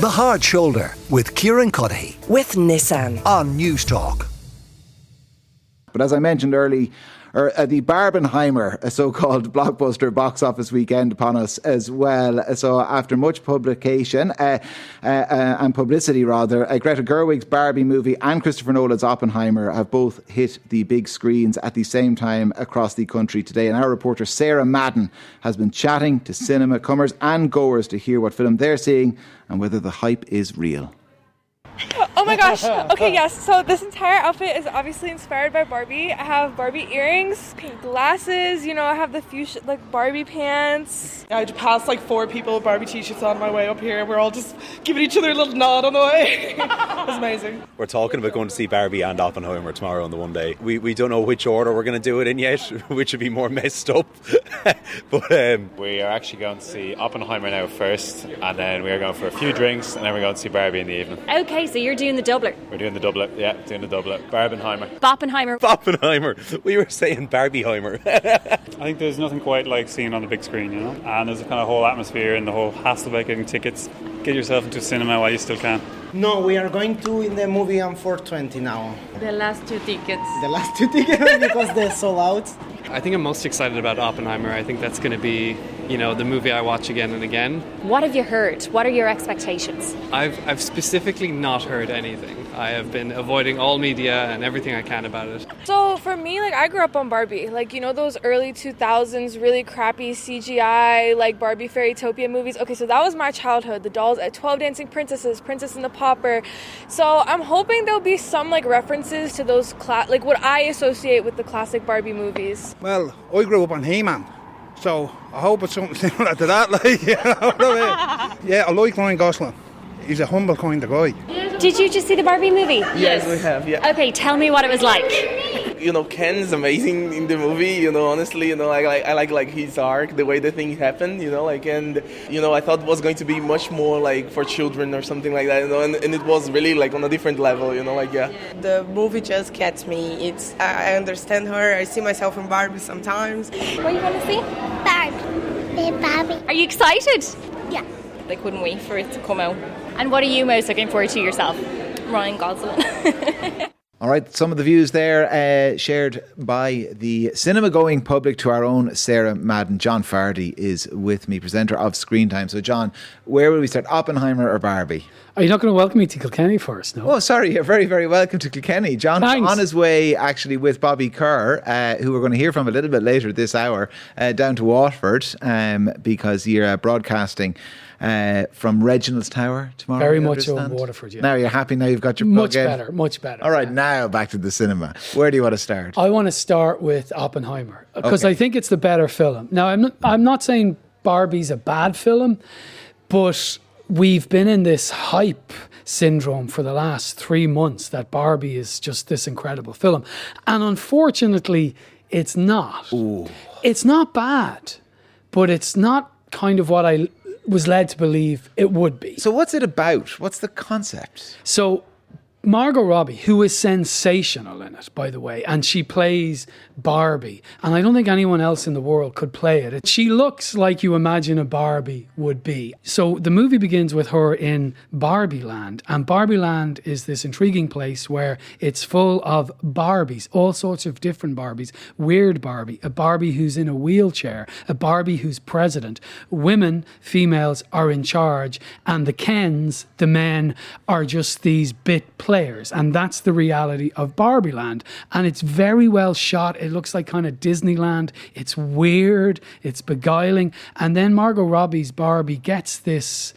The Hard Shoulder with Kieran Cuddihy with Nissan on Newstalk. But as I mentioned early, or uh, the Barbenheimer, a so-called blockbuster box office weekend upon us as well. So after much publication uh, uh, uh and publicity, rather, uh, Greta Gerwig's Barbie movie and Christopher Nolan's Oppenheimer have both hit the big screens at the same time across the country today. And our reporter Sarah Madden has been chatting to cinema comers and goers to hear what film they're seeing and whether the hype is real. Oh my gosh. Okay, yes. So this entire outfit is obviously inspired by Barbie. I have Barbie earrings, pink glasses. You know, I have the fuchsia like Barbie pants. I passed like four people with Barbie t-shirts on my way up here. We're all just giving each other a little nod on the way. it was amazing. We're talking about going to see Barbie and Oppenheimer tomorrow on the one day. We we don't know which order we're going to do it in yet, which would be more messed up. but um, we are actually going to see Oppenheimer now first, and then we are going for a few drinks, and then we're going to see Barbie in the evening. Okay, so you're doing the doubler. We're doing the doubler, yeah, doing the doubler. Barbenheimer. Boppenheimer. Boppenheimer. We were saying Barbieheimer. I think there's nothing quite like seeing on the big screen, you know? And there's a kind of whole atmosphere and the whole hassle about getting tickets. Get yourself into cinema while you still can. No, we are going to in the movie on 420 now. The last two tickets. The last two tickets because they're sold out. I think I'm most excited about Oppenheimer. I think that's going to be, you know, the movie I watch again and again. What have you heard? What are your expectations? I've, I've specifically not heard anything. I have been avoiding all media and everything I can about it. So for me, like I grew up on Barbie, like you know those early 2000s really crappy CGI like Barbie Fairytopia movies. Okay, so that was my childhood. The dolls at 12 Dancing Princesses, Princess and the Pauper. So I'm hoping there'll be some like references to those cla- like what I associate with the classic Barbie movies. Well, I grew up on He-Man. So I hope it's something similar to that. Like, you know yeah, I like Ryan Gosling. He's a humble kind of guy. Did you just see the Barbie movie? Yes, we have. Yeah. Okay, tell me what it was like. You know, Ken's amazing in the movie. You know, honestly, you know, I like I like like his arc, the way the thing happened. You know, like and you know, I thought it was going to be much more like for children or something like that. You know, and, and it was really like on a different level. You know, like yeah. The movie just gets me. It's I understand her. I see myself in Barbie sometimes. What you want to see? Barbie. Barbie. Are you excited? Yeah. They couldn't wait for it to come out. And what are you most looking forward to yourself? Ryan Gosling. All right, some of the views there uh, shared by the cinema going public to our own Sarah Madden. John Fardy is with me, presenter of Screentime. So, John, where will we start, Oppenheimer or Barbie? Are you not going to welcome me to Kilkenny first? No. Oh, sorry. You're very, very welcome to Kilkenny. John Thanks. on his way actually with Bobby Kerr, uh, who we're going to hear from a little bit later this hour, uh, down to Waterford um, because you're uh, broadcasting uh, from Reginald's Tower tomorrow. Very much so in Waterford, yeah. Now you're happy. Now you've got your much in. better, much better. All right, yeah. now back to the cinema. Where do you want to start? I want to start with Oppenheimer because okay. I think it's the better film. Now I'm not, I'm not saying Barbie's a bad film, but we've been in this hype syndrome for the last three months that Barbie is just this incredible film, and unfortunately, it's not. Ooh. It's not bad, but it's not kind of what I was led to believe it would be. So, what's it about? What's the concept? So, Margot Robbie, who is sensational in it, by the way, and she plays Barbie, and I don't think anyone else in the world could play it. She looks like you imagine a Barbie would be. So the movie begins with her in Barbie Land, and Barbie Land is this intriguing place where it's full of Barbies, all sorts of different Barbies. Weird Barbie, a Barbie who's in a wheelchair, a Barbie who's president. Women, females, are in charge, and the Kens, the men, are just these bit players. And that's the reality of Barbie Land. And it's very well shot. It looks like kind of Disneyland. It's weird, it's beguiling. And then Margot Robbie's Barbie gets this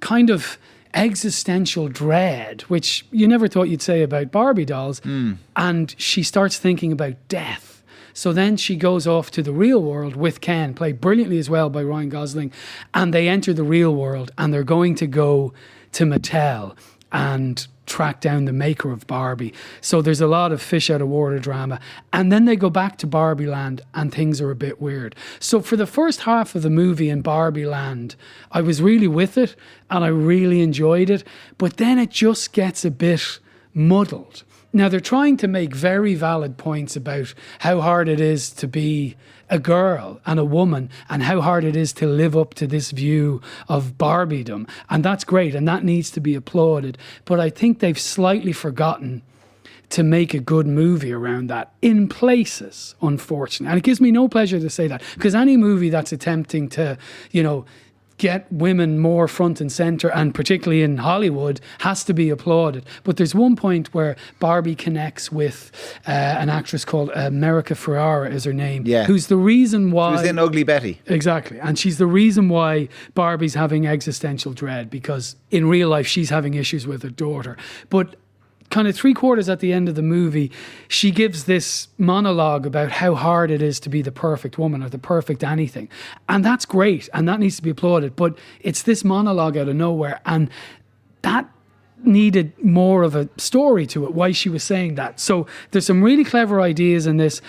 kind of existential dread, which you never thought you'd say about Barbie dolls. Mm. And she starts thinking about death. So then she goes off to the real world with Ken, played brilliantly as well by Ryan Gosling, and they enter the real world and they're going to go to Mattel and track down the maker of Barbie. So there's a lot of fish out of water drama. And then they go back to Barbie Land and things are a bit weird. So for the first half of the movie in Barbie Land, I was really with it and I really enjoyed it. But then it just gets a bit muddled Now they're trying to make very valid points about how hard it is to be a girl and a woman and how hard it is to live up to this view of Barbiedom. And that's great and that needs to be applauded. But I think they've slightly forgotten to make a good movie around that in places, unfortunately. And it gives me no pleasure to say that because any movie that's attempting to, you know, get women more front and center, and particularly in Hollywood, has to be applauded. But there's one point where Barbie connects with uh, an actress called America Ferrera, is her name, Yeah. who's the reason why. She was in Ugly Betty. Exactly. And she's the reason why Barbie's having existential dread because in real life she's having issues with her daughter. But kind of three quarters at the end of the movie, she gives this monologue about how hard it is to be the perfect woman or the perfect anything. And that's great and that needs to be applauded. But it's this monologue out of nowhere. And that needed more of a story to it, why she was saying that. So there's some really clever ideas in this,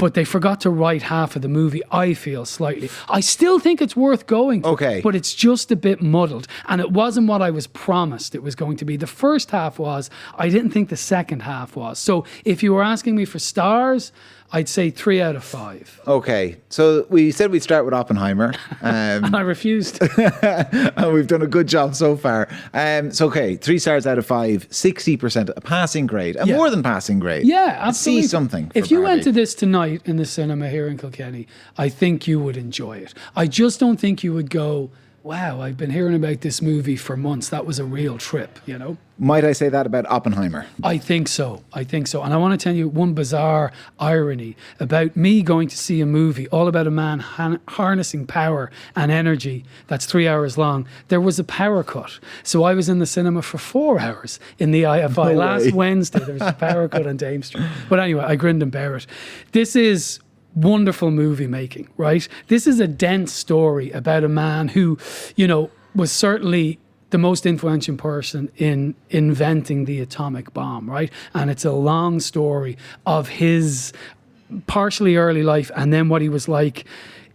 but they forgot to write half of the movie, I feel slightly. I still think it's worth going. to, Okay. But it's just a bit muddled. And it wasn't what I was promised it was going to be. The first half was, I didn't think the second half was. So if you were asking me for stars, I'd say three out of five. Okay, so we said we'd start with Oppenheimer, um, And I refused. and we've done a good job so far. Um, so, okay, three stars out of five, 60%, a passing grade, a Yeah. more than passing grade. Yeah, absolutely. See something. If you went to this tonight in the cinema here in Kilkenny, I think you would enjoy it. I just don't think you would go, wow, I've been hearing about this movie for months. That was a real trip, you know? Might I say that about Oppenheimer? I think so. I think so. And I want to tell you one bizarre irony about me going to see a movie all about a man han- harnessing power and energy that's three hours long. There was a power cut. So I was in the cinema for four hours in the IFI. No Last. Wednesday, there was a power cut on Dame Street. But anyway, I grinned and bear it. This is wonderful movie making, right? This is a dense story about a man who, you know, was certainly the most influential person in inventing the atomic bomb, right? And it's a long story of his partially early life and then what he was like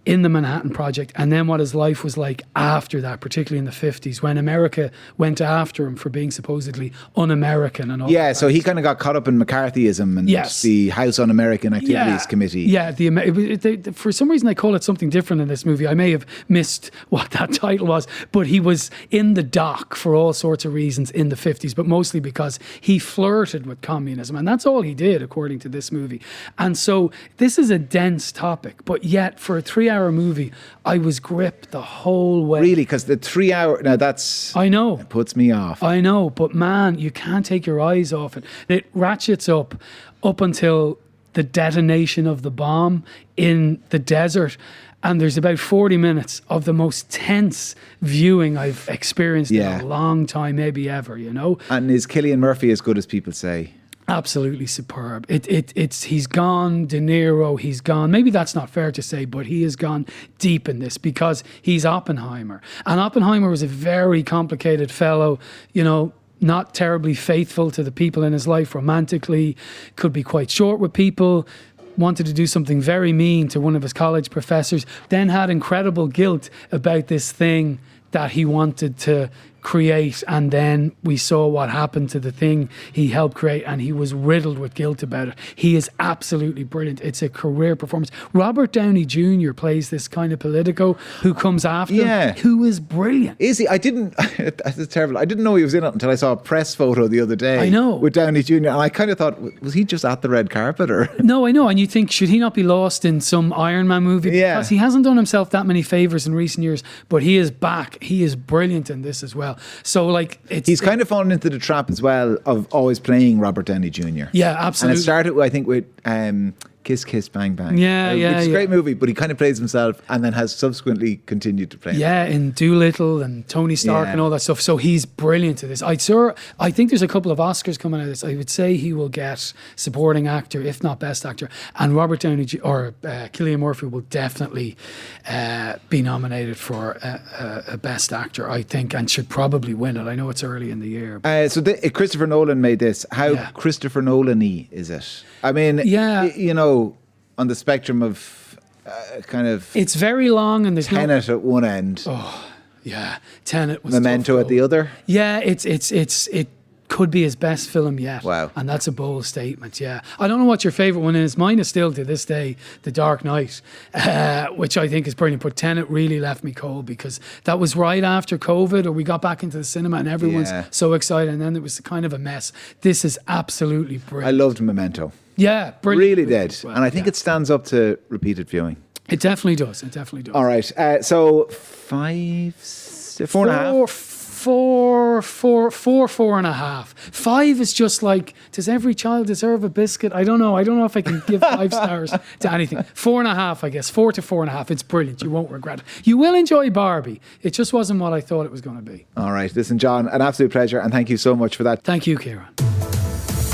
in the Manhattan Project, and then what his life was like after that, particularly in the 50s, when America went after him for being supposedly un American and all Yeah, so he kind of got caught up in McCarthyism and Yes. the House Un American Activities Committee. Yeah, the, Amer- it was- it- they- for some reason they call it something different in this movie. I may have missed what that title was, but he was in the dock for all sorts of reasons in the 50s, but mostly because he flirted with communism. And that's all he did, according to this movie. And so this is a dense topic, but yet for a three hour movie, I was gripped the whole way. Really, because the three hour, now that's, I know. it puts me off. I know, but man, you can't take your eyes off it. It ratchets up up until the detonation of the bomb in the desert. And there's about 40 minutes of the most tense viewing I've experienced Yeah. in a long time, maybe ever, you know? And is Cillian Murphy as good as people say? Absolutely superb. It, it, it's he's gone De Niro. He's gone. Maybe that's not fair to say, but he has gone deep in this because he's Oppenheimer, and Oppenheimer was a very complicated fellow. You know, not terribly faithful to the people in his life romantically. Could be quite short with people. Wanted to do something very mean to one of his college professors. Then had incredible guilt about this thing that he wanted to create and then we saw what happened to the thing he helped create and he was riddled with guilt about it he is absolutely brilliant it's a career performance robert downey jr plays this kind of politico who comes after him, Yeah. who is brilliant Is he? I didn't. That's terrible. I didn't know he was in it until I saw a press photo the other day. I know. with Downey Jr. And I kind of thought, was he just at the red carpet or? no i know and you think should he not be lost in some iron man movie Yeah. because he hasn't done himself that many favors in recent years but he is back he is brilliant in this as well so like it's He's kind of fallen into the trap as well of always playing Robert Downey Jr. Yeah, absolutely. And it started, I think, with um, Kiss Kiss Bang Bang. Yeah, uh, yeah, is a yeah. great movie, but he kind of plays himself and then has subsequently continued to play. him. Yeah, in Dolittle and Tony Stark Yeah. and all that stuff. So he's brilliant at this. I saw. I think there's a couple of Oscars coming out of this. I would say he will get supporting actor, if not best actor, and Robert Downey or uh, Cillian Murphy will definitely uh, be nominated for a, a, a best actor. I think, and should probably win it. I know it's early in the year. Uh, so the, uh, Christopher Nolan made this. How Yeah. Christopher Nolan-y is it? I mean, Yeah. y- you know, on the spectrum of uh, kind of It's very long and there's no. Tenet at one end, Oh, yeah, Tenet was Memento tough, at the other. Yeah, it's it's it's it could be his best film yet. Wow. And that's a bold statement, yeah. I don't know what your favourite one is. Mine is still to this day The Dark Knight, uh, which I think is brilliant. But Tenet really left me cold because that was right after COVID or we got back into the cinema and everyone's Yeah. so excited. And then it was kind of a mess. This is absolutely brilliant. I brilliant. loved Memento. Yeah, brilliant. Really did. and I think it stands up to repeated viewing. It definitely does. It definitely does. All right. Uh, so five, s- four and a half. Four, four, four, four, four and a half. Five is just like, does every child deserve a biscuit? I don't know. I don't know if I can give five stars to anything. Four and a half, I guess. Four to four and a half. It's brilliant. You won't regret it. You will enjoy Barbie. It just wasn't what I thought it was going to be. All right. Listen, John, an absolute pleasure. And thank you so much for that. Thank you, Kieran.